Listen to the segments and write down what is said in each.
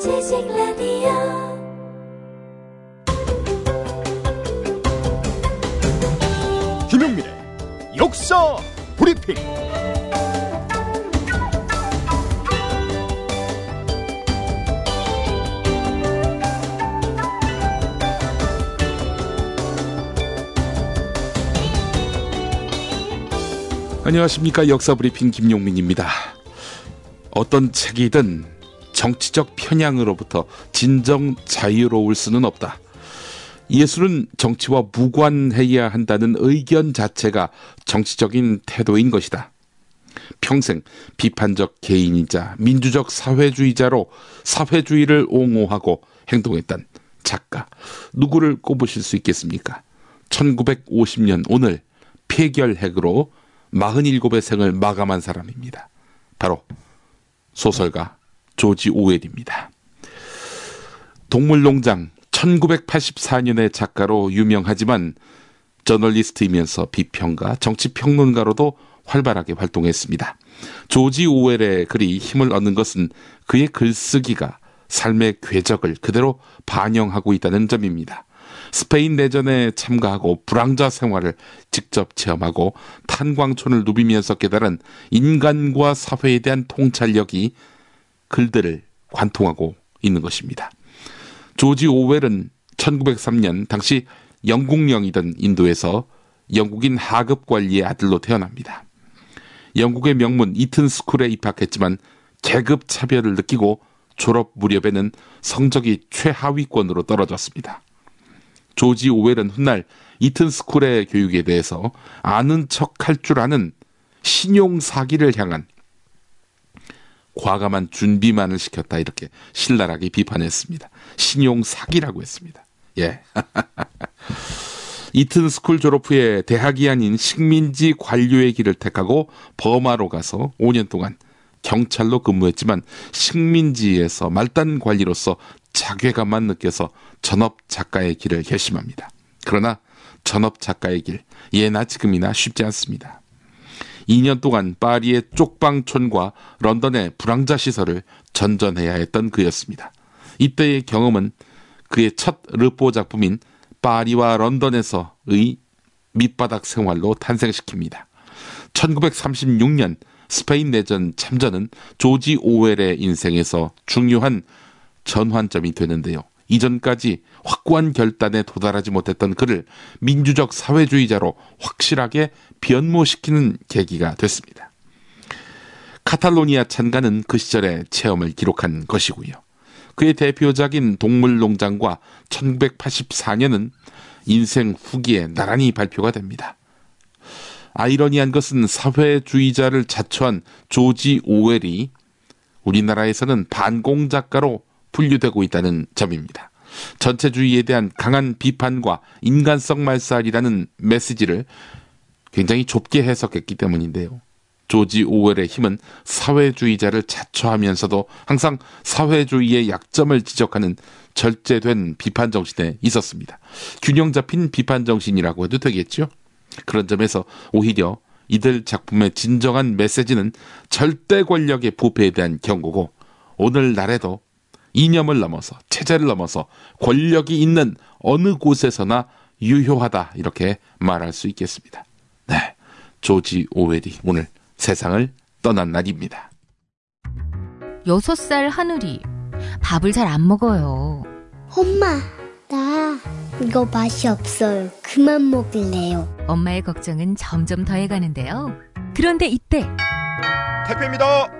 지식 라디오 김용민의 역사 브리핑. 안녕하십니까 역사 브리핑 김용민입니다. 어떤 책이든 정치적 편향으로부터 진정 자유로울 수는 없다. 예술은 정치와 무관해야 한다는 의견 자체가 정치적인 태도인 것이다. 평생 비판적 개인이자 민주적 사회주의자로 사회주의를 옹호하고 행동했던 작가 누구를 꼽으실 수 있겠습니까? 1950년 오늘 폐결핵으로 47의 생을 마감한 사람입니다. 바로 소설가 조지 오웰입니다. 동물농장 1984년의 작가로 유명하지만 저널리스트이면서 비평가, 정치평론가로도 활발하게 활동했습니다. 조지 오웰의 글이 힘을 얻는 것은 그의 글쓰기가 삶의 궤적을 그대로 반영하고 있다는 점입니다. 스페인 내전에 참가하고 불황자 생활을 직접 체험하고 탄광촌을 누비면서 깨달은 인간과 사회에 대한 통찰력이 글들을 관통하고 있는 것입니다. 조지 오웰은 1903년 당시 영국령이던 인도에서 영국인 하급 관리의 아들로 태어납니다. 영국의 명문 이튼 스쿨에 입학했지만 계급 차별을 느끼고 졸업 무렵에는 성적이 최하위권으로 떨어졌습니다. 조지 오웰은 훗날 이튼 스쿨의 교육에 대해서 아는 척 할 줄 아는 신용 사기를 향한 과감한 준비만을 시켰다 이렇게 신랄하게 비판했습니다. 신용 사기라고 했습니다. 예. 이튼 스쿨 졸업 후에 대학이 아닌 식민지 관료의 길을 택하고 버마로 가서 5년 동안 경찰로 근무했지만 식민지에서 말단 관리로서 자괴감만 느껴서 전업 작가의 길을 결심합니다. 그러나 전업 작가의 길, 예나 지금이나 쉽지 않습니다. 2년 동안 파리의 쪽방촌과 런던의 불황자 시설을 전전해야 했던 그였습니다. 이때의 경험은 그의 첫 르포 작품인 파리와 런던에서의 밑바닥 생활로 탄생시킵니다. 1936년 스페인 내전 참전은 조지 오웰의 인생에서 중요한 전환점이 되는데요. 이전까지 확고한 결단에 도달하지 못했던 그를 민주적 사회주의자로 확실하게 변모시키는 계기가 됐습니다. 카탈로니아 찬가는 그 시절의 체험을 기록한 것이고요. 그의 대표작인 동물농장과 1984년은 인생 후기에 나란히 발표가 됩니다. 아이러니한 것은 사회주의자를 자처한 조지 오웰이 우리나라에서는 반공 작가로 분류되고 있다는 점입니다. 전체주의에 대한 강한 비판과 인간성 말살이라는 메시지를 굉장히 좁게 해석했기 때문인데요. 조지 오웰의 힘은 사회주의자를 자처하면서도 항상 사회주의의 약점을 지적하는 절제된 비판 정신에 있었습니다. 균형 잡힌 비판 정신이라고 해도 되겠죠. 그런 점에서 오히려 이들 작품의 진정한 메시지는 절대 권력의 부패에 대한 경고고 오늘날에도 이념을 넘어서 체제를 넘어서 권력이 있는 어느 곳에서나 유효하다 이렇게 말할 수 있겠습니다. 네, 조지 오웰이 오늘 세상을 떠난 날입니다. 여섯 살 하늘이 밥을 잘 안 먹어요. 엄마, 나 이거 맛이 없어요. 그만 먹을래요. 엄마의 걱정은 점점 더해가는데요. 그런데 이때 택배입니다.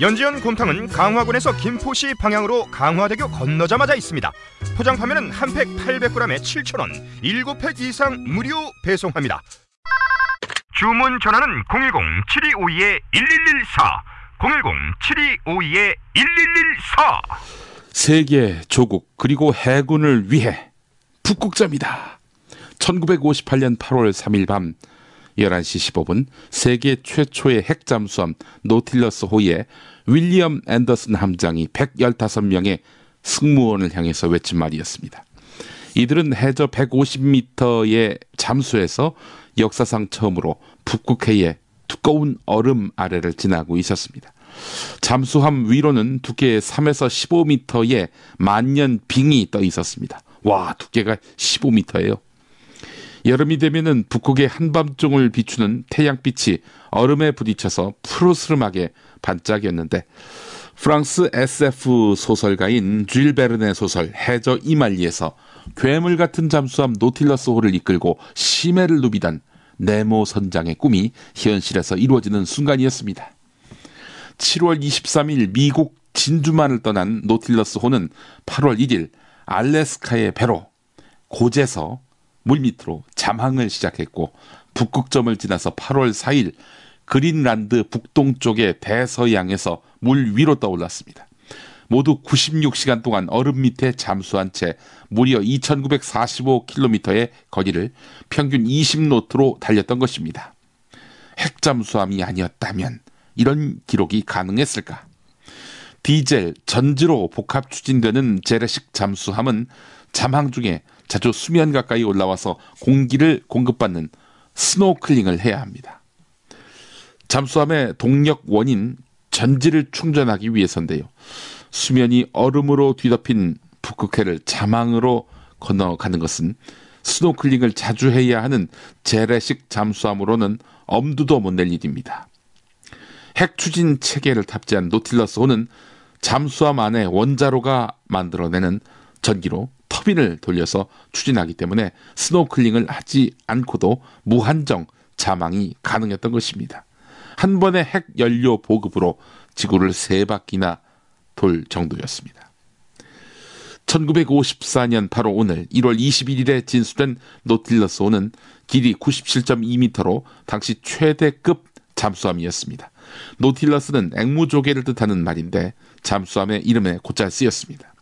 연지연 곰탕은 강화군에서 김포시 방향으로 강화대교 건너자마자 있습니다. 포장 판매는 한 팩 800g에 7,000원, 7팩 이상 무료 배송합니다. 주문 전화는 010-7252-1114, 010-7252-1114. 세계 조국 그리고 해군을 위해 북극점이다. 1958년 8월 3일 밤 11시 15분 세계 최초의 핵잠수함 노틸러스 호에 윌리엄 앤더슨 함장이 115명의 승무원을 향해서 외친 말이었습니다. 이들은 해저 150m의 잠수해서 역사상 처음으로 북극해의 두꺼운 얼음 아래를 지나고 있었습니다. 잠수함 위로는 두께 3에서 15m의 만년 빙이 떠 있었습니다. 와, 두께가 15m예요. 여름이 되면은 북극의 한밤중을 비추는 태양빛이 얼음에 부딪혀서 푸르스름하게 반짝였는데 프랑스 SF 소설가인 줄 베른의 소설 해저 이말리에서 괴물 같은 잠수함 노틸러스 호를 이끌고 심해를 누비던 네모 선장의 꿈이 현실에서 이루어지는 순간이었습니다. 7월 23일 미국 진주만을 떠난 노틸러스 호는 8월 1일 알래스카의 배로 곶에서 물밑으로 잠항을 시작했고 북극점을 지나서 8월 4일 그린란드 북동쪽의 대서양에서 물 위로 떠올랐습니다. 모두 96시간 동안 얼음 밑에 잠수한 채 무려 2945km의 거리를 평균 20노트로 달렸던 것입니다. 핵잠수함이 아니었다면 이런 기록이 가능했을까? 디젤, 전지로 복합 추진되는 재래식 잠수함은 잠항 중에 자주 수면 가까이 올라와서 공기를 공급받는 스노클링을 해야 합니다. 잠수함의 동력원인 전지를 충전하기 위해서인데요. 수면이 얼음으로 뒤덮인 북극해를 잠항으로 건너가는 것은 스노클링을 자주 해야 하는 재래식 잠수함으로는 엄두도 못 낼 일입니다. 핵 추진 체계를 탑재한 노틸러스호는 잠수함 안에 원자로가 만들어내는 전기로 터빈을 돌려서 추진하기 때문에 스노클링을 하지 않고도 무한정 자망이 가능했던 것입니다. 한 번의 핵 연료 보급으로 지구를 세 바퀴나 돌 정도였습니다. 1954년 바로 오늘 1월 21일에 진수된 노틸러스호는 길이 97.2m로 당시 최대급 잠수함이었습니다. 노틸러스는 앵무조개를 뜻하는 말인데 잠수함의 이름에 곧잘 쓰였습니다.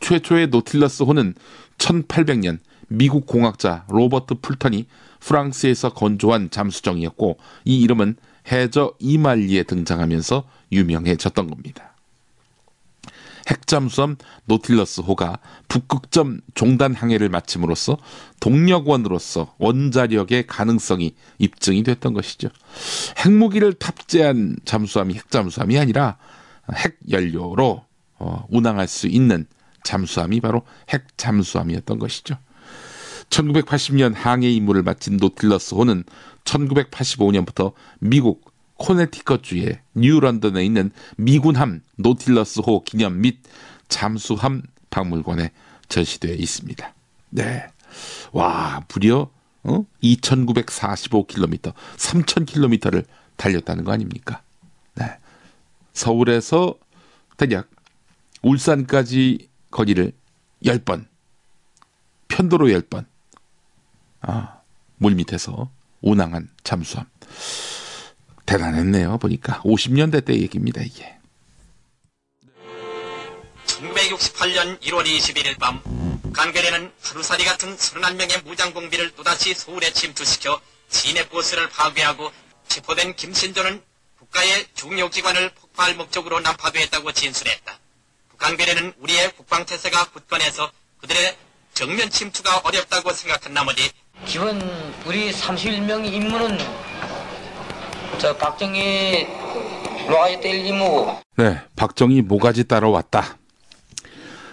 최초의 노틸러스호는 1800년 미국 공학자 로버트 풀턴이 프랑스에서 건조한 잠수정이었고 이 이름은 해저 이말리에 등장하면서 유명해졌던 겁니다. 핵잠수함 노틸러스호가 북극점 종단 항해를 마침으로써 동력원으로서 원자력의 가능성이 입증이 됐던 것이죠. 핵무기를 탑재한 잠수함이 핵잠수함이 아니라 핵연료로 어, 운항할 수 있는 잠수함이 바로 핵 잠수함이었던 것이죠. 1980년 항해 임무를 마친 노틸러스호는 1985년부터 미국 코네티컷주의 뉴런던에 있는 미군함 노틸러스호 기념 및 잠수함 박물관에 전시되어 있습니다. 네. 와, 무려 어? 2,945km, 3,000km를 달렸다는 거 아닙니까? 네. 서울에서 대략 울산까지 거리를 10번, 편도로 10번, 아, 물 밑에서 운항한 잠수함. 대단했네요. 보니까 50년대 때 얘기입니다. 이게. 1968년 1월 21일 밤 간결에는 하루살이 같은 31명의 무장공비를 또다시 서울에 침투시켜 시내 버스를 파괴하고 체포된 김신조는 국가의 중요기관을 폭파할 목적으로 난파되었다고 진술했다. 북한결에는 우리의 국방태세가 굳건해서 그들의 정면 침투가 어렵다고 생각한 나머지 기본 우리 31명 임무는 저 박정희 놓아야 될 임무. 네, 박정희 모가지 따라왔다.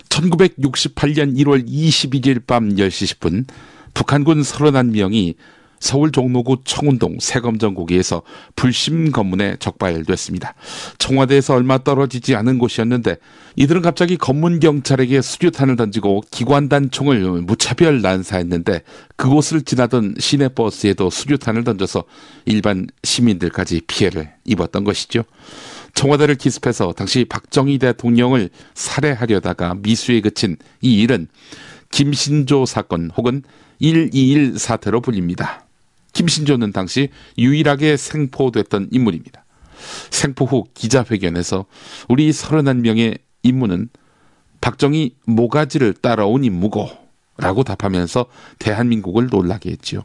1968년 1월 21일 밤 10시 10분 북한군 31명이 서울 종로구 청운동 세검정고기에서 불심 검문에 적발됐습니다. 청와대에서 얼마 떨어지지 않은 곳이었는데 이들은 갑자기 검문 경찰에게 수류탄을 던지고 기관단 총을 무차별 난사했는데 그곳을 지나던 시내버스에도 수류탄을 던져서 일반 시민들까지 피해를 입었던 것이죠. 청와대를 기습해서 당시 박정희 대통령을 살해하려다가 미수에 그친 이 일은 김신조 사건 혹은 121 사태로 불립니다. 김신조는 당시 유일하게 생포됐던 인물입니다. 생포 후 기자회견에서 우리 31명의 임무는 박정희 모가지를 따라온 임무고 라고 답하면서 대한민국을 놀라게 했지요.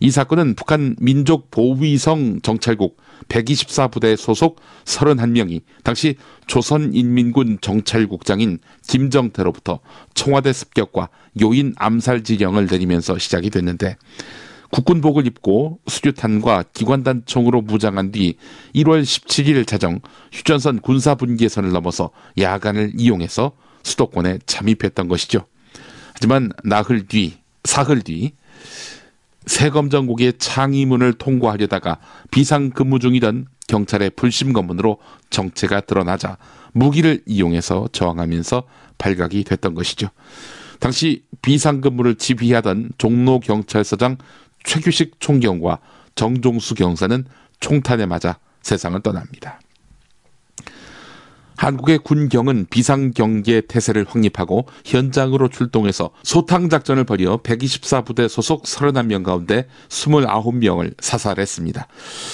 이 사건은 북한 민족보위성 정찰국 124부대 소속 31명이 당시 조선인민군 정찰국장인 김정태로부터 청와대 습격과 요인 암살 지령을 내리면서 시작이 됐는데 국군복을 입고 수류탄과 기관단총으로 무장한 뒤 1월 17일 자정 휴전선 군사분계선을 넘어서 야간을 이용해서 수도권에 잠입했던 것이죠. 하지만 나흘 뒤, 사흘 뒤 새검정국의 창의문을 통과하려다가 비상근무 중이던 경찰의 불심검문으로 정체가 드러나자 무기를 이용해서 저항하면서 발각이 됐던 것이죠. 당시 비상근무를 지휘하던 종로경찰서장 최규식 총경과 정종수 경사는 총탄에 맞아 세상을 떠납니다. 한국의 군경은 비상경계 태세를 확립하고 현장으로 출동해서 소탕작전을 벌여 124부대 소속 31명 가운데 29명을 사살했습니다.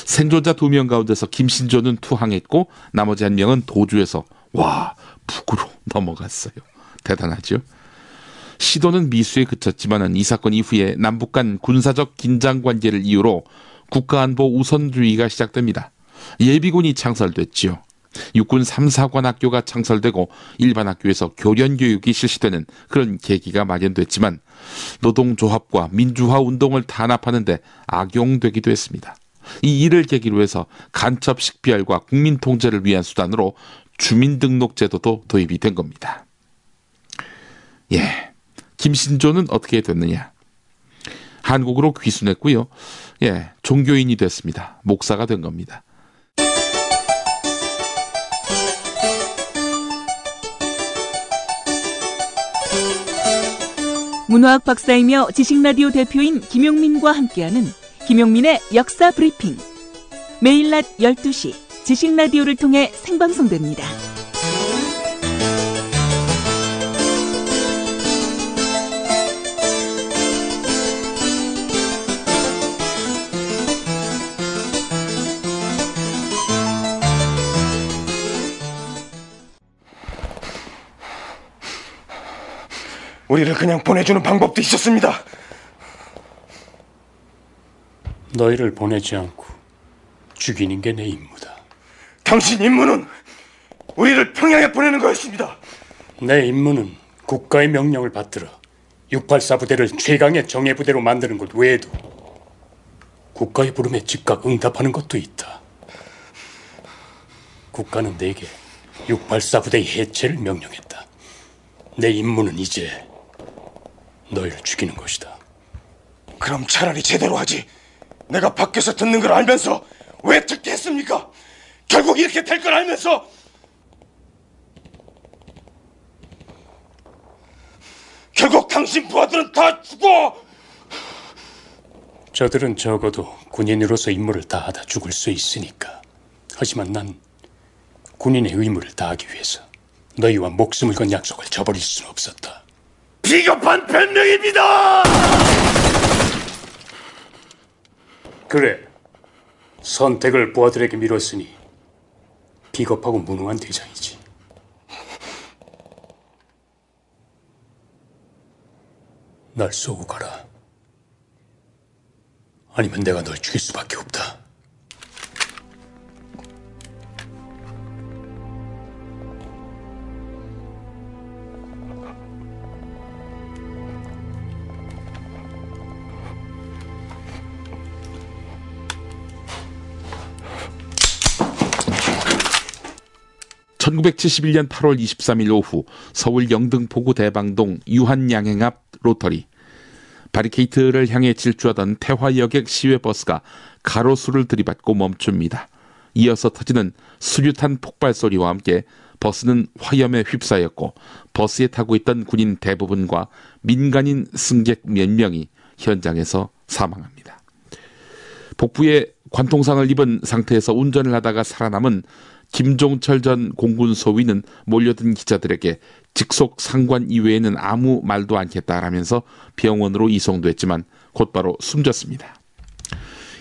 생존자 2명 가운데서 김신조는 투항했고 나머지 1명은 도주해서 와 북으로 넘어갔어요. 대단하죠. 시도는 미수에 그쳤지만 이 사건 이후에 남북 간 군사적 긴장 관계를 이유로 국가안보 우선주의가 시작됩니다. 예비군이 창설됐지요. 육군 3, 4관 학교가 창설되고 일반 학교에서 교련 교육이 실시되는 그런 계기가 마련됐지만 노동조합과 민주화 운동을 탄압하는데 악용되기도 했습니다. 이 일을 계기로 해서 간첩 식별과 국민 통제를 위한 수단으로 주민등록제도도 도입이 된 겁니다. 예. 김신조는 어떻게 됐느냐? 한국으로 귀순했고요. 예, 종교인이 됐습니다. 목사가 된 겁니다. 문화학 박사이며 지식라디오 대표인 김용민과 함께하는 김용민의 역사 브리핑. 매일 낮 12시 지식라디오를 통해 생방송됩니다. 우리를 그냥 보내주는 방법도 있었습니다. 너희를 보내지 않고 죽이는 게 내 임무다. 당신 임무는 우리를 평양에 보내는 거였습니다. 내 임무는 국가의 명령을 받들어 684 부대를 최강의 정예 부대로 만드는 것 외에도 국가의 부름에 즉각 응답하는 것도 있다. 국가는 내게 684 부대의 해체를 명령했다. 내 임무는 이제 너희를 죽이는 것이다. 그럼 차라리 제대로 하지. 내가 밖에서 듣는 걸 알면서 왜 듣게 했습니까? 결국 이렇게 될 걸 알면서 결국 당신 부하들은 다 죽어. 저들은 적어도 군인으로서 임무를 다하다 죽을 수 있으니까. 하지만 난 군인의 의무를 다하기 위해서 너희와 목숨을 건 약속을 저버릴 수는 없었다. 비겁한 변명입니다. 그래. 선택을 부하들에게 미뤘으니 비겁하고 무능한 대장이지. 날 쏘고 가라. 아니면 내가 널 죽일 수밖에 없다. (1971년 8월 23일) 오후 서울 영등포구 대방동 유한양행 앞 로터리 바리케이트를 향해 질주하던 태화여객 시외버스가 가로수를 들이받고 멈춥니다. 이어서 터지는 수류탄 폭발 소리와 함께 버스는 화염에 휩싸였고 버스에 타고 있던 군인 대부분과 민간인 승객 몇 명이 현장에서 사망합니다. 복부에 관통상을 입은 상태에서 운전을 하다가 살아남은 김종철 전 공군 소위는 몰려든 기자들에게 직속 상관 이외에는 아무 말도 않겠다라면서 병원으로 이송됐지만 곧바로 숨졌습니다.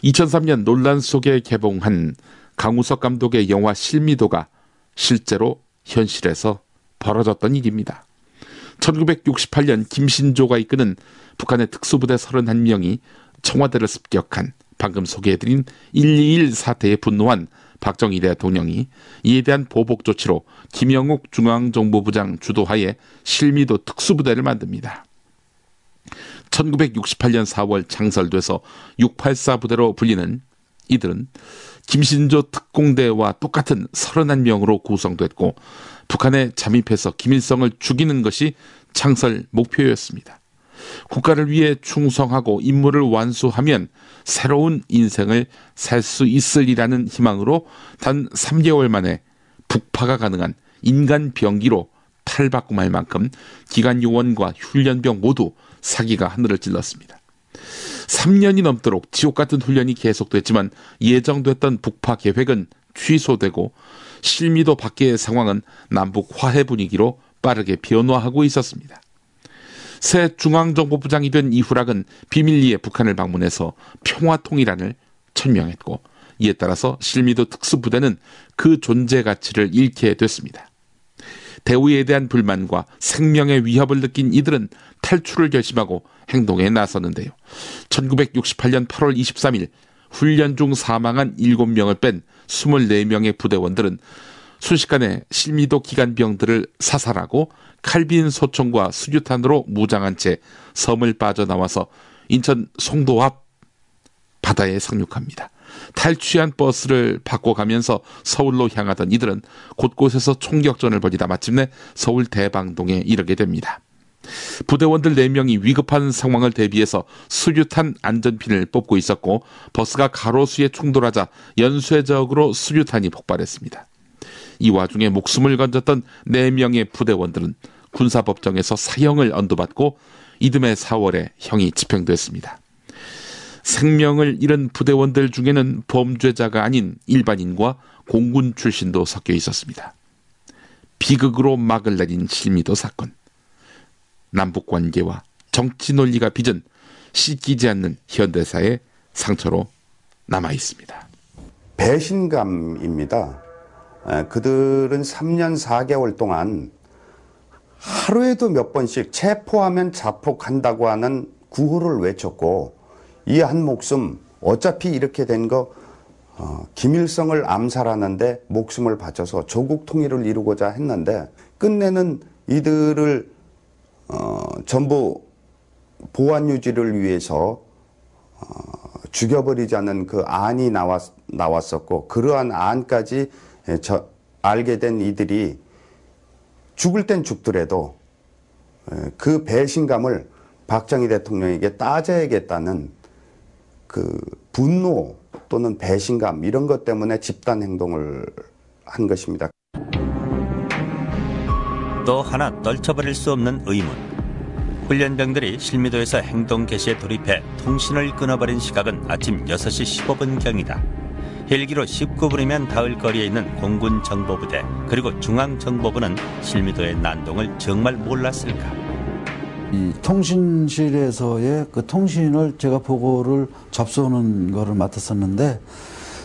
2003년 논란 속에 개봉한 강우석 감독의 영화 실미도가 실제로 현실에서 벌어졌던 일입니다. 1968년 김신조가 이끄는 북한의 특수부대 31명이 청와대를 습격한 방금 소개해드린 121 사태에 분노한 박정희 대통령이 이에 대한 보복 조치로 김영욱 중앙정보부장 주도하에 실미도 특수부대를 만듭니다. 1968년 4월 창설돼서 684 부대로 불리는 이들은 김신조 특공대와 똑같은 31명으로 구성됐고 북한에 잠입해서 김일성을 죽이는 것이 창설 목표였습니다. 국가를 위해 충성하고 임무를 완수하면 새로운 인생을 살 수 있으리라는 희망으로 단 3개월 만에 북파가 가능한 인간 병기로 탈바꿈할 만큼 기간 요원과 훈련병 모두 사기가 하늘을 찔렀습니다. 3년이 넘도록 지옥 같은 훈련이 계속됐지만 예정됐던 북파 계획은 취소되고 실미도 밖의 상황은 남북 화해 분위기로 빠르게 변화하고 있었습니다. 새 중앙정보부장이 된 이후락은 비밀리에 북한을 방문해서 평화통일안을 천명했고 이에 따라서 실미도 특수부대는 그 존재 가치를 잃게 됐습니다. 대우에 대한 불만과 생명의 위협을 느낀 이들은 탈출을 결심하고 행동에 나섰는데요. 1968년 8월 23일 훈련 중 사망한 7명을 뺀 24명의 부대원들은 순식간에 실미도 기관병들을 사살하고 칼빈 소총과 수류탄으로 무장한 채 섬을 빠져나와서 인천 송도 앞 바다에 상륙합니다. 탈취한 버스를 바꿔가면서 서울로 향하던 이들은 곳곳에서 총격전을 벌이다 마침내 서울 대방동에 이르게 됩니다. 부대원들 4명이 위급한 상황을 대비해서 수류탄 안전핀을 뽑고 있었고 버스가 가로수에 충돌하자 연쇄적으로 수류탄이 폭발했습니다. 이 와중에 목숨을 건졌던 4명의 부대원들은 군사법정에서 사형을 언도받고 이듬해 4월에 형이 집행됐습니다. 생명을 잃은 부대원들 중에는 범죄자가 아닌 일반인과 공군 출신도 섞여 있었습니다. 비극으로 막을 내린 실미도 사건. 남북 관계와 정치 논리가 빚은 씻기지 않는 현대사의 상처로 남아 있습니다. 배신감입니다. 그들은 3년 4개월 동안 하루에도 몇 번씩 체포하면 자폭한다고 하는 구호를 외쳤고 이 한 목숨 어차피 이렇게 된거 어, 김일성을 암살하는데 목숨을 바쳐서 조국 통일을 이루고자 했는데 끝내는 이들을 어, 전부 보안 유지를 위해서 어, 죽여버리자는 그 안이 나왔, 나왔었고 그러한 안까지 저, 알게 된 이들이 죽을 땐 죽더라도 그 배신감을 박정희 대통령에게 따져야겠다는 그 분노 또는 배신감 이런 것 때문에 집단 행동을 한 것입니다. 또 하나 떨쳐버릴 수 없는 의문. 훈련병들이 실미도에서 행동 개시에 돌입해 통신을 끊어버린 시각은 아침 6시 15분경이다. 헬기로 19분이면 닿을 거리에 있는 공군 정보부대 그리고 중앙 정보부는 실미도의 난동을 정말 몰랐을까? 이 통신실에서의 그 통신을 제가 보고를 접수하는 거를 맡았었는데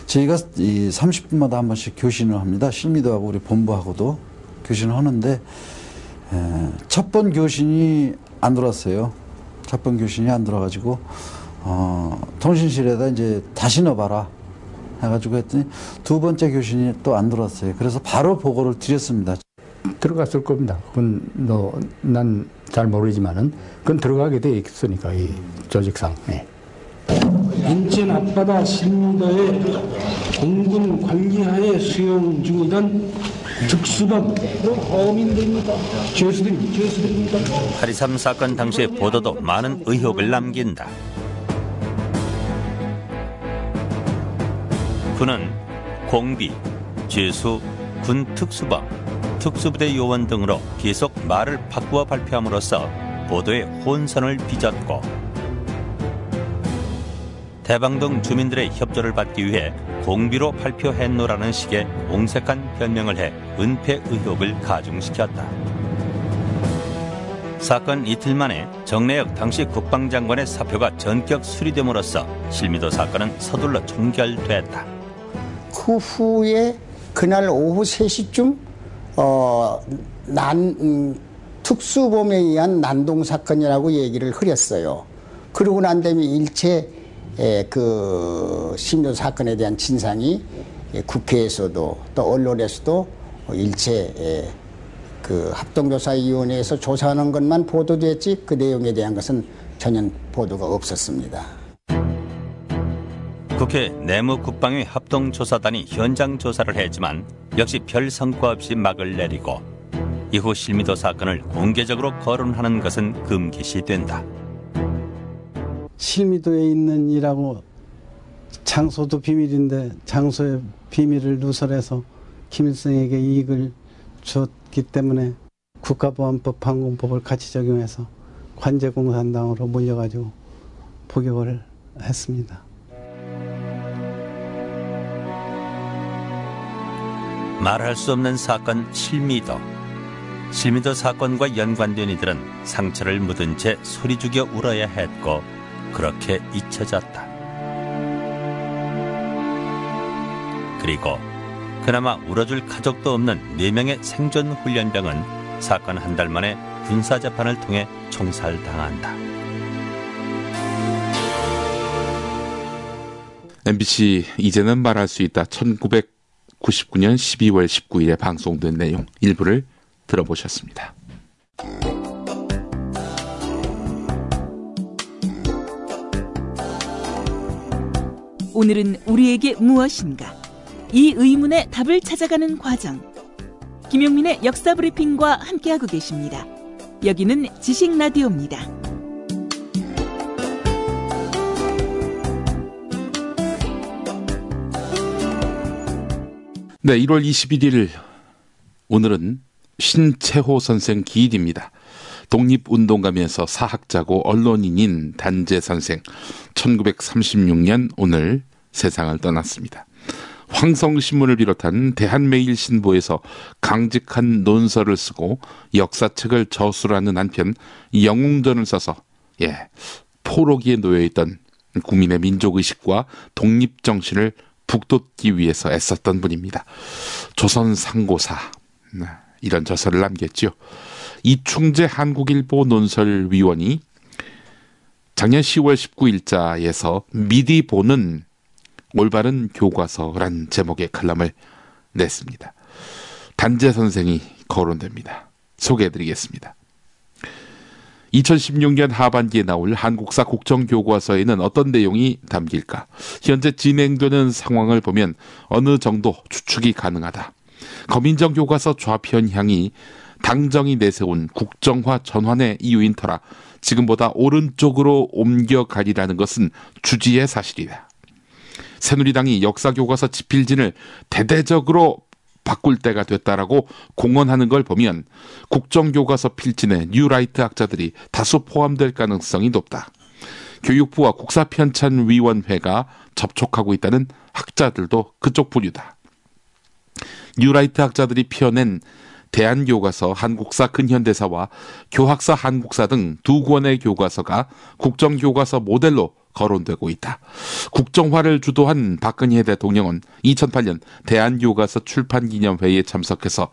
저희가 이 30분마다 한 번씩 교신을 합니다. 실미도하고 우리 본부하고도 교신을 하는데 첫 번 교신이 안 들어왔어요. 첫 번 교신이 안 들어가지고 어, 통신실에다 이제 다시 넣어봐라 해가지고 했더니 두 번째 교신이 또 안 들어왔어요. 그래서 바로 보고를 드렸습니다. 들어갔을 겁니다. 그건 난잘 모르지만은 그건 들어가게 돼 있으니까 이 조직상. 네. 인천 앞바다 실무도의 공군 관리하에 수용 중이던 특수범 범인들입니다. 죄수들입니다. 죄수들입니다. 8.23 사건 당시의 보도도 많은 의혹을 남긴다. 그는 공비, 죄수, 군 특수범, 특수부대 요원 등으로 계속 말을 바꾸어 발표함으로써 보도의 혼선을 빚었고 대방동 주민들의 협조를 받기 위해 공비로 발표했노라는 식의 옹색한 변명을 해 은폐 의혹을 가중시켰다. 사건 이틀 만에 정래혁 당시 국방장관의 사표가 전격 수리됨으로써 실미도 사건은 서둘러 종결됐다. 그 후에 그날 오후 3시쯤 어, 난 음, 특수범에 의한 난동 사건이라고 얘기를 흐렸어요. 그러고 난 다음에 일체 에, 그 심도 사건에 대한 진상이 예, 국회에서도 또 언론에서도 일체 에, 그 합동조사위원회에서 조사하는 것만 보도됐지 그 내용에 대한 것은 전혀 보도가 없었습니다. 국회 내무국방위 합동조사단이 현장 조사를 했지만 역시 별 성과 없이 막을 내리고 이후 실미도 사건을 공개적으로 거론하는 것은 금기시 된다. 실미도에 있는 이라고 장소도 비밀인데 장소의 비밀을 누설해서 김일성에게 이익을 줬기 때문에 국가보안법 방공법을 같이 적용해서 관제공산당으로 몰려가지고 복역을 했습니다. 말할 수 없는 사건 실미도. 실미도 사건과 연관된 이들은 상처를 묻은 채 소리 죽여 울어야 했고 그렇게 잊혀졌다. 그리고 그나마 울어줄 가족도 없는 4명의 생존 훈련병은 사건 한 달 만에 군사 재판을 통해 총살당한다. MBC 이제는 말할 수 있다 1999년 12월 19일에 방송된 내용 일부를 들어보셨습니다. 오늘은 우리에게 무엇인가? 이 의문의 답을 찾아가는 과정. 김용민의 역사 브리핑과 함께하고 계십니다. 여기는 지식 라디오입니다. 네, 1월 21일 오늘은 신채호 선생 기일입니다. 독립운동가면서 사학자고 언론인인 단재 선생 1936년 오늘 세상을 떠났습니다. 황성신문을 비롯한 대한매일신보에서 강직한 논설을 쓰고 역사책을 저술하는 한편 영웅전을 써서 예 포로기에 놓여있던 국민의 민족의식과 독립정신을 북돋기 위해서 애썼던 분입니다. 조선 상고사 네, 이런 저서를 남겼죠. 이충재 한국일보 논설위원이 작년 10월 19일자에서 미리 보는 올바른 교과서란 제목의 칼럼을 냈습니다. 단재 선생이 거론됩니다. 소개해드리겠습니다. 2016년 하반기에 나올 한국사 국정교과서에는 어떤 내용이 담길까? 현재 진행되는 상황을 보면 어느 정도 추측이 가능하다. 거민정 교과서 좌편향이 당정이 내세운 국정화 전환의 이유인 터라 지금보다 오른쪽으로 옮겨가리라는 것은 주지의 사실이다. 새누리당이 역사교과서 지필진을 대대적으로 바꿀 때가 됐다라고 공언하는 걸 보면 국정교과서 필진에 뉴라이트 학자들이 다수 포함될 가능성이 높다. 교육부와 국사편찬위원회가 접촉하고 있다는 학자들도 그쪽 부류다. 뉴라이트 학자들이 펴낸 대한교과서 한국사 근현대사와 교학사 한국사 등 두 권의 교과서가 국정교과서 모델로 거론되고 있다. 국정화를 주도한 박근혜 대통령은 2008년 대한교과서 출판기념회에 참석해서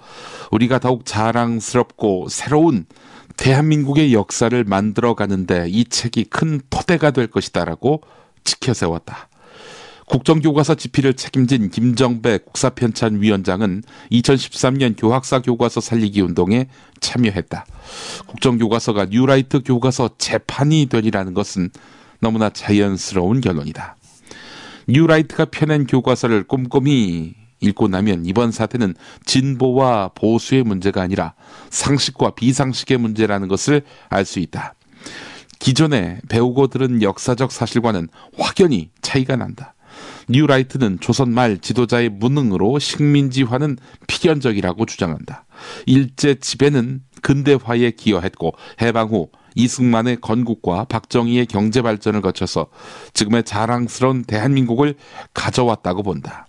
우리가 더욱 자랑스럽고 새로운 대한민국의 역사를 만들어가는데 이 책이 큰 토대가 될 것이다라고 지켜세웠다. 국정교과서 집필을 책임진 김정배 국사편찬위원장은 2013년 교학사 교과서 살리기 운동에 참여했다. 국정교과서가 뉴라이트 교과서 재판이 되리라는 것은 너무나 자연스러운 결론이다. 뉴라이트가 펴낸 교과서를 꼼꼼히 읽고 나면 이번 사태는 진보와 보수의 문제가 아니라 상식과 비상식의 문제라는 것을 알 수 있다. 기존에 배우고 들은 역사적 사실과는 확연히 차이가 난다. 뉴라이트는 조선 말 지도자의 무능으로 식민지화는 필연적이라고 주장한다. 일제 지배는 근대화에 기여했고 해방 후 이승만의 건국과 박정희의 경제 발전을 거쳐서 지금의 자랑스러운 대한민국을 가져왔다고 본다.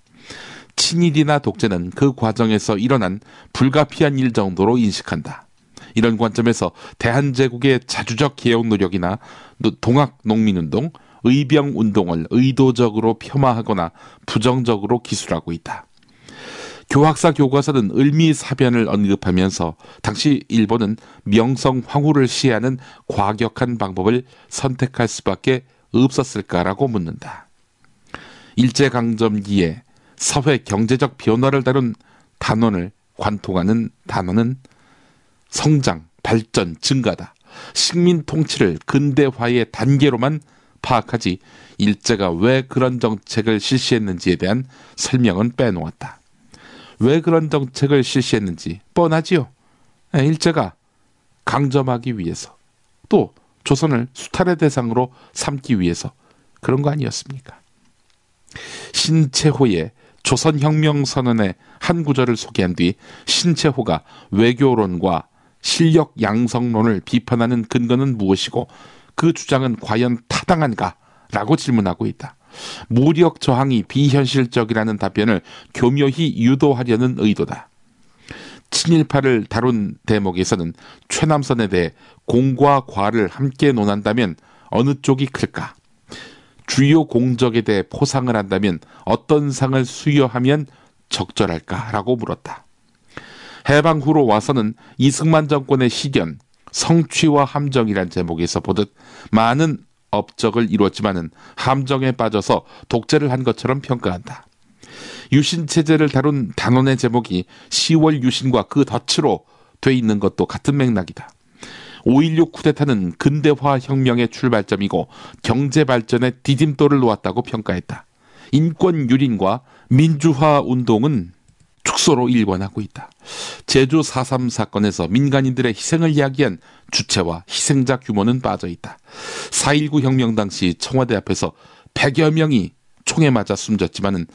친일이나 독재는 그 과정에서 일어난 불가피한 일 정도로 인식한다. 이런 관점에서 대한제국의 자주적 개혁 노력이나 동학 농민운동, 의병 운동을 의도적으로 폄하하거나 부정적으로 기술하고 있다. 교학사 교과서는 을미사변을 언급하면서 당시 일본은 명성 황후를 시해하는 과격한 방법을 선택할 수밖에 없었을까라고 묻는다. 일제강점기에 사회 경제적 변화를 다룬 단원을 관통하는 단어는 성장, 발전, 증가다. 식민 통치를 근대화의 단계로만 파악하지 일제가 왜 그런 정책을 실시했는지에 대한 설명은 빼놓았다. 왜 그런 정책을 실시했는지 뻔하지요. 예, 일제가 강점하기 위해서 또 조선을 수탈의 대상으로 삼기 위해서 그런 거 아니었습니까? 신채호의 조선혁명선언의 한 구절을 소개한 뒤 신채호가 외교론과 실력 양성론을 비판하는 근거는 무엇이고 그 주장은 과연 타당한가? 라고 질문하고 있다. 무력 저항이 비현실적이라는 답변을 교묘히 유도하려는 의도다. 친일파를 다룬 대목에서는 최남선에 대해 공과 과를 함께 논한다면 어느 쪽이 클까? 주요 공적에 대해 포상을 한다면 어떤 상을 수여하면 적절할까라고 물었다. 해방 후로 와서는 이승만 정권의 시련, 성취와 함정이란 제목에서 보듯 많은 업적을 이루었지만은 함정에 빠져서 독재를 한 것처럼 평가한다. 유신 체제를 다룬 단원의 제목이 10월 유신과 그 덫으로 돼 있는 것도 같은 맥락이다. 5.16 쿠데타는 근대화 혁명의 출발점이고 경제 발전의 디딤돌을 놓았다고 평가했다. 인권 유린과 민주화 운동은 축소로 일관하고 있다. 제주 4.3 사건에서 민간인들의 희생을 이야기한 주체와 희생자 규모는 빠져 있다. 4.19 혁명 당시 청와대 앞에서 100여 명이 총에 맞아 숨졌지만은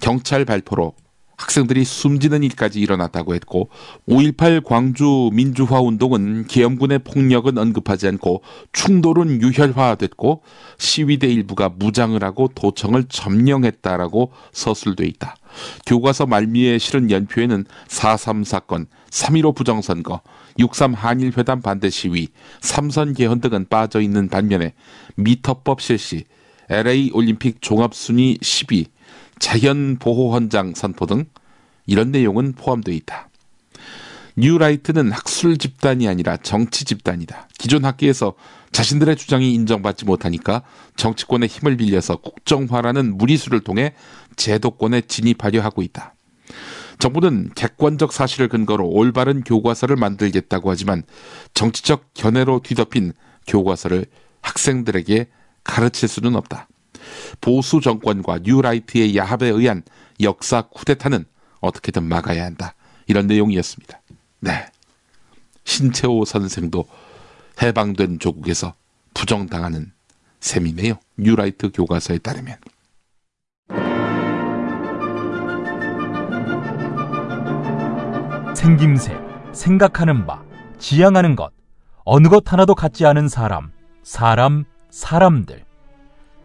경찰 발포로 학생들이 숨지는 일까지 일어났다고 했고 5.18 광주 민주화 운동은 계엄군의 폭력은 언급하지 않고 충돌은 유혈화됐고 시위대 일부가 무장을 하고 도청을 점령했다라고 서술돼 있다. 교과서 말미에 실은 연표에는 4.3 사건, 3.15 부정선거, 6.3 한일회담 반대 시위, 삼선 개헌 등은 빠져 있는 반면에 미터법 실시, LA 올림픽 종합순위 10위, 자연보호헌장 선포 등 이런 내용은 포함되어 있다. 뉴라이트는 학술 집단이 아니라 정치 집단이다. 기존 학계에서 자신들의 주장이 인정받지 못하니까 정치권의 힘을 빌려서 국정화라는 무리수를 통해 제도권에 진입하려 하고 있다. 정부는 객관적 사실을 근거로 올바른 교과서를 만들겠다고 하지만 정치적 견해로 뒤덮인 교과서를 학생들에게 가르칠 수는 없다. 보수 정권과 뉴라이트의 야합에 의한 역사 쿠데타는 어떻게든 막아야 한다. 이런 내용이었습니다. 네. 신채호 선생도 해방된 조국에서 부정당하는 셈이네요. 뉴라이트 교과서에 따르면. 생김새, 생각하는 바, 지향하는 것, 어느 것 하나도 같지 않은 사람, 사람, 사람들.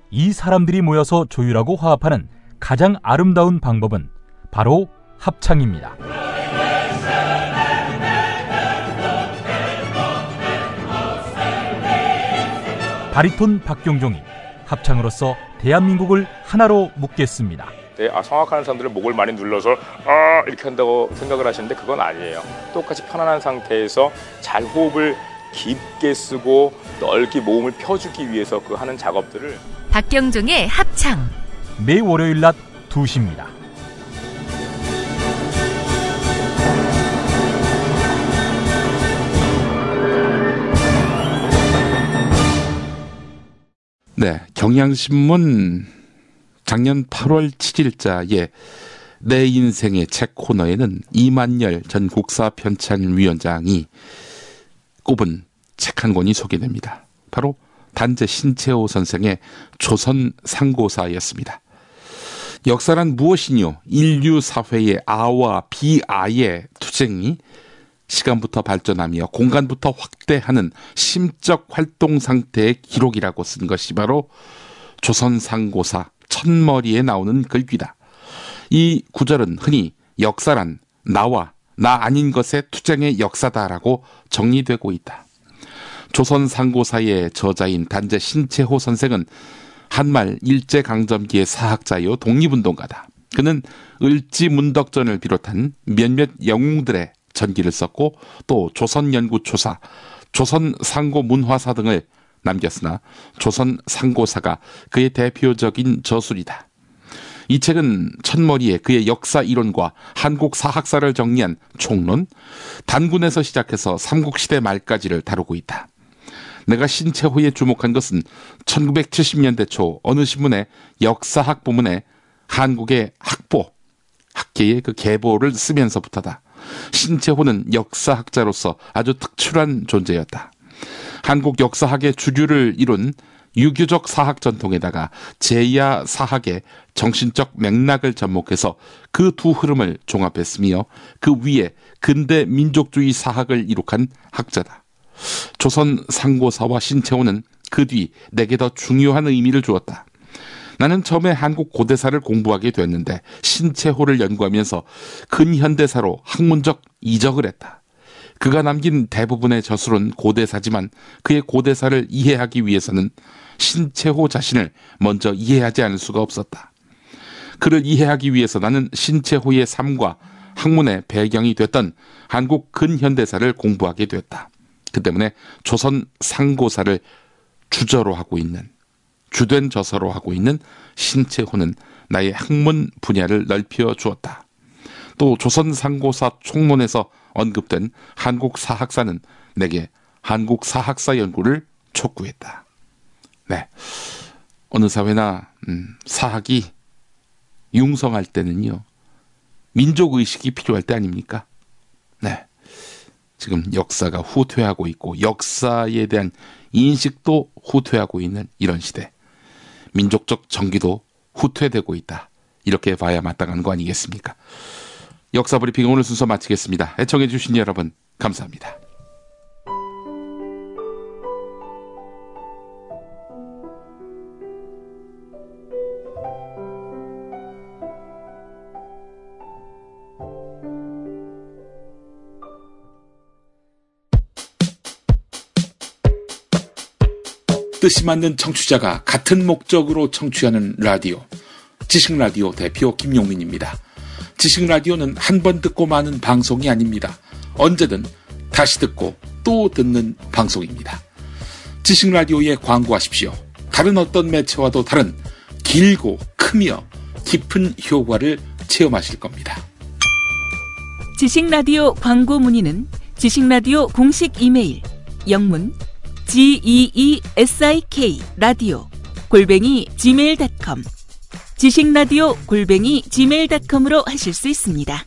이 사람들이 모여서 조율하고 화합하는 가장 아름다운 방법은 바로 합창입니다. 바리톤 박경종이 합창으로서 대한민국을 하나로 묶겠습니다. 네, 아, 성악하는 사람들은 목을 많이 눌러서 아 이렇게 한다고 생각을 하시는데 그건 아니에요. 똑같이 편안한 상태에서 잘 호흡을 깊게 쓰고 넓게 모음을 펴주기 위해서 그 하는 작업들을 박경종의 합창 매 월요일 낮 2시입니다. 네, 경향신문 작년 8월 7일자에 내 인생의 책 코너에는 이만열 전 국사 편찬위원장이 꼽은 책 한 권이 소개됩니다. 바로 단재 신채호 선생의 조선 상고사였습니다. 역사란 무엇이뇨? 인류 사회의 아와 비아의 투쟁이 시간부터 발전하며 공간부터 확대하는 심적 활동 상태의 기록이라고 쓴 것이 바로 조선상고사 첫머리에 나오는 글귀다. 이 구절은 흔히 역사란 나와 나 아닌 것의 투쟁의 역사다라고 정리되고 있다. 조선상고사의 저자인 단재 신채호 선생은 한말 일제강점기의 사학자요 독립운동가다. 그는 을지 문덕전을 비롯한 몇몇 영웅들의 전기를 썼고 또 조선연구초사, 조선상고문화사 등을 남겼으나 조선상고사가 그의 대표적인 저술이다. 이 책은 첫머리에 그의 역사 이론과 한국 사학사를 정리한 총론, 단군에서 시작해서 삼국시대 말까지를 다루고 있다. 내가 신채호에 주목한 것은 1970년대 초 어느 신문의 역사학 부문에 한국의 학보, 학계의 그 계보를 쓰면서부터다. 신채호는 역사학자로서 아주 특출한 존재였다. 한국 역사학의 주류를 이룬 유교적 사학 전통에다가 제야 사학의 정신적 맥락을 접목해서 그 두 흐름을 종합했으며 그 위에 근대 민족주의 사학을 이룩한 학자다. 조선 상고사와 신채호는 그 뒤 내게 더 중요한 의미를 주었다. 나는 처음에 한국 고대사를 공부하게 됐는데 신채호를 연구하면서 근현대사로 학문적 이적을 했다. 그가 남긴 대부분의 저술은 고대사지만 그의 고대사를 이해하기 위해서는 신채호 자신을 먼저 이해하지 않을 수가 없었다. 그를 이해하기 위해서 나는 신채호의 삶과 학문의 배경이 됐던 한국 근현대사를 공부하게 됐다. 그 때문에 조선 상고사를 주저로 하고 있는 주된 저서로 하고 있는 신채호는 나의 학문 분야를 넓혀 주었다. 또 조선 상고사 총론에서 언급된 한국 사학사는 내게 한국 사학사 연구를 촉구했다. 네. 어느 사회나 음, 사학이 융성할 때는요. 민족 의식이 필요할 때 아닙니까? 네. 지금 역사가 후퇴하고 있고 역사에 대한 인식도 후퇴하고 있는 이런 시대. 민족적 정기도 후퇴되고 있다. 이렇게 봐야 마땅한 거 아니겠습니까? 역사 브리핑 오늘 순서 마치겠습니다. 애청해 주신 여러분 감사합니다. 뜻이 맞는 청취자가 같은 목적으로 청취하는 라디오. 지식라디오 대표 김용민입니다. 지식라디오는 한 번 듣고 마는 방송이 아닙니다. 언제든 다시 듣고 또 듣는 방송입니다. 지식라디오에 광고하십시오. 다른 어떤 매체와도 다른 길고 크며 깊은 효과를 체험하실 겁니다. 지식라디오 광고 문의는 지식라디오 공식 이메일 영문 geesik 라디오 골뱅이 gmail.com 지식라디오 골뱅이 gmail.com으로 하실 수 있습니다.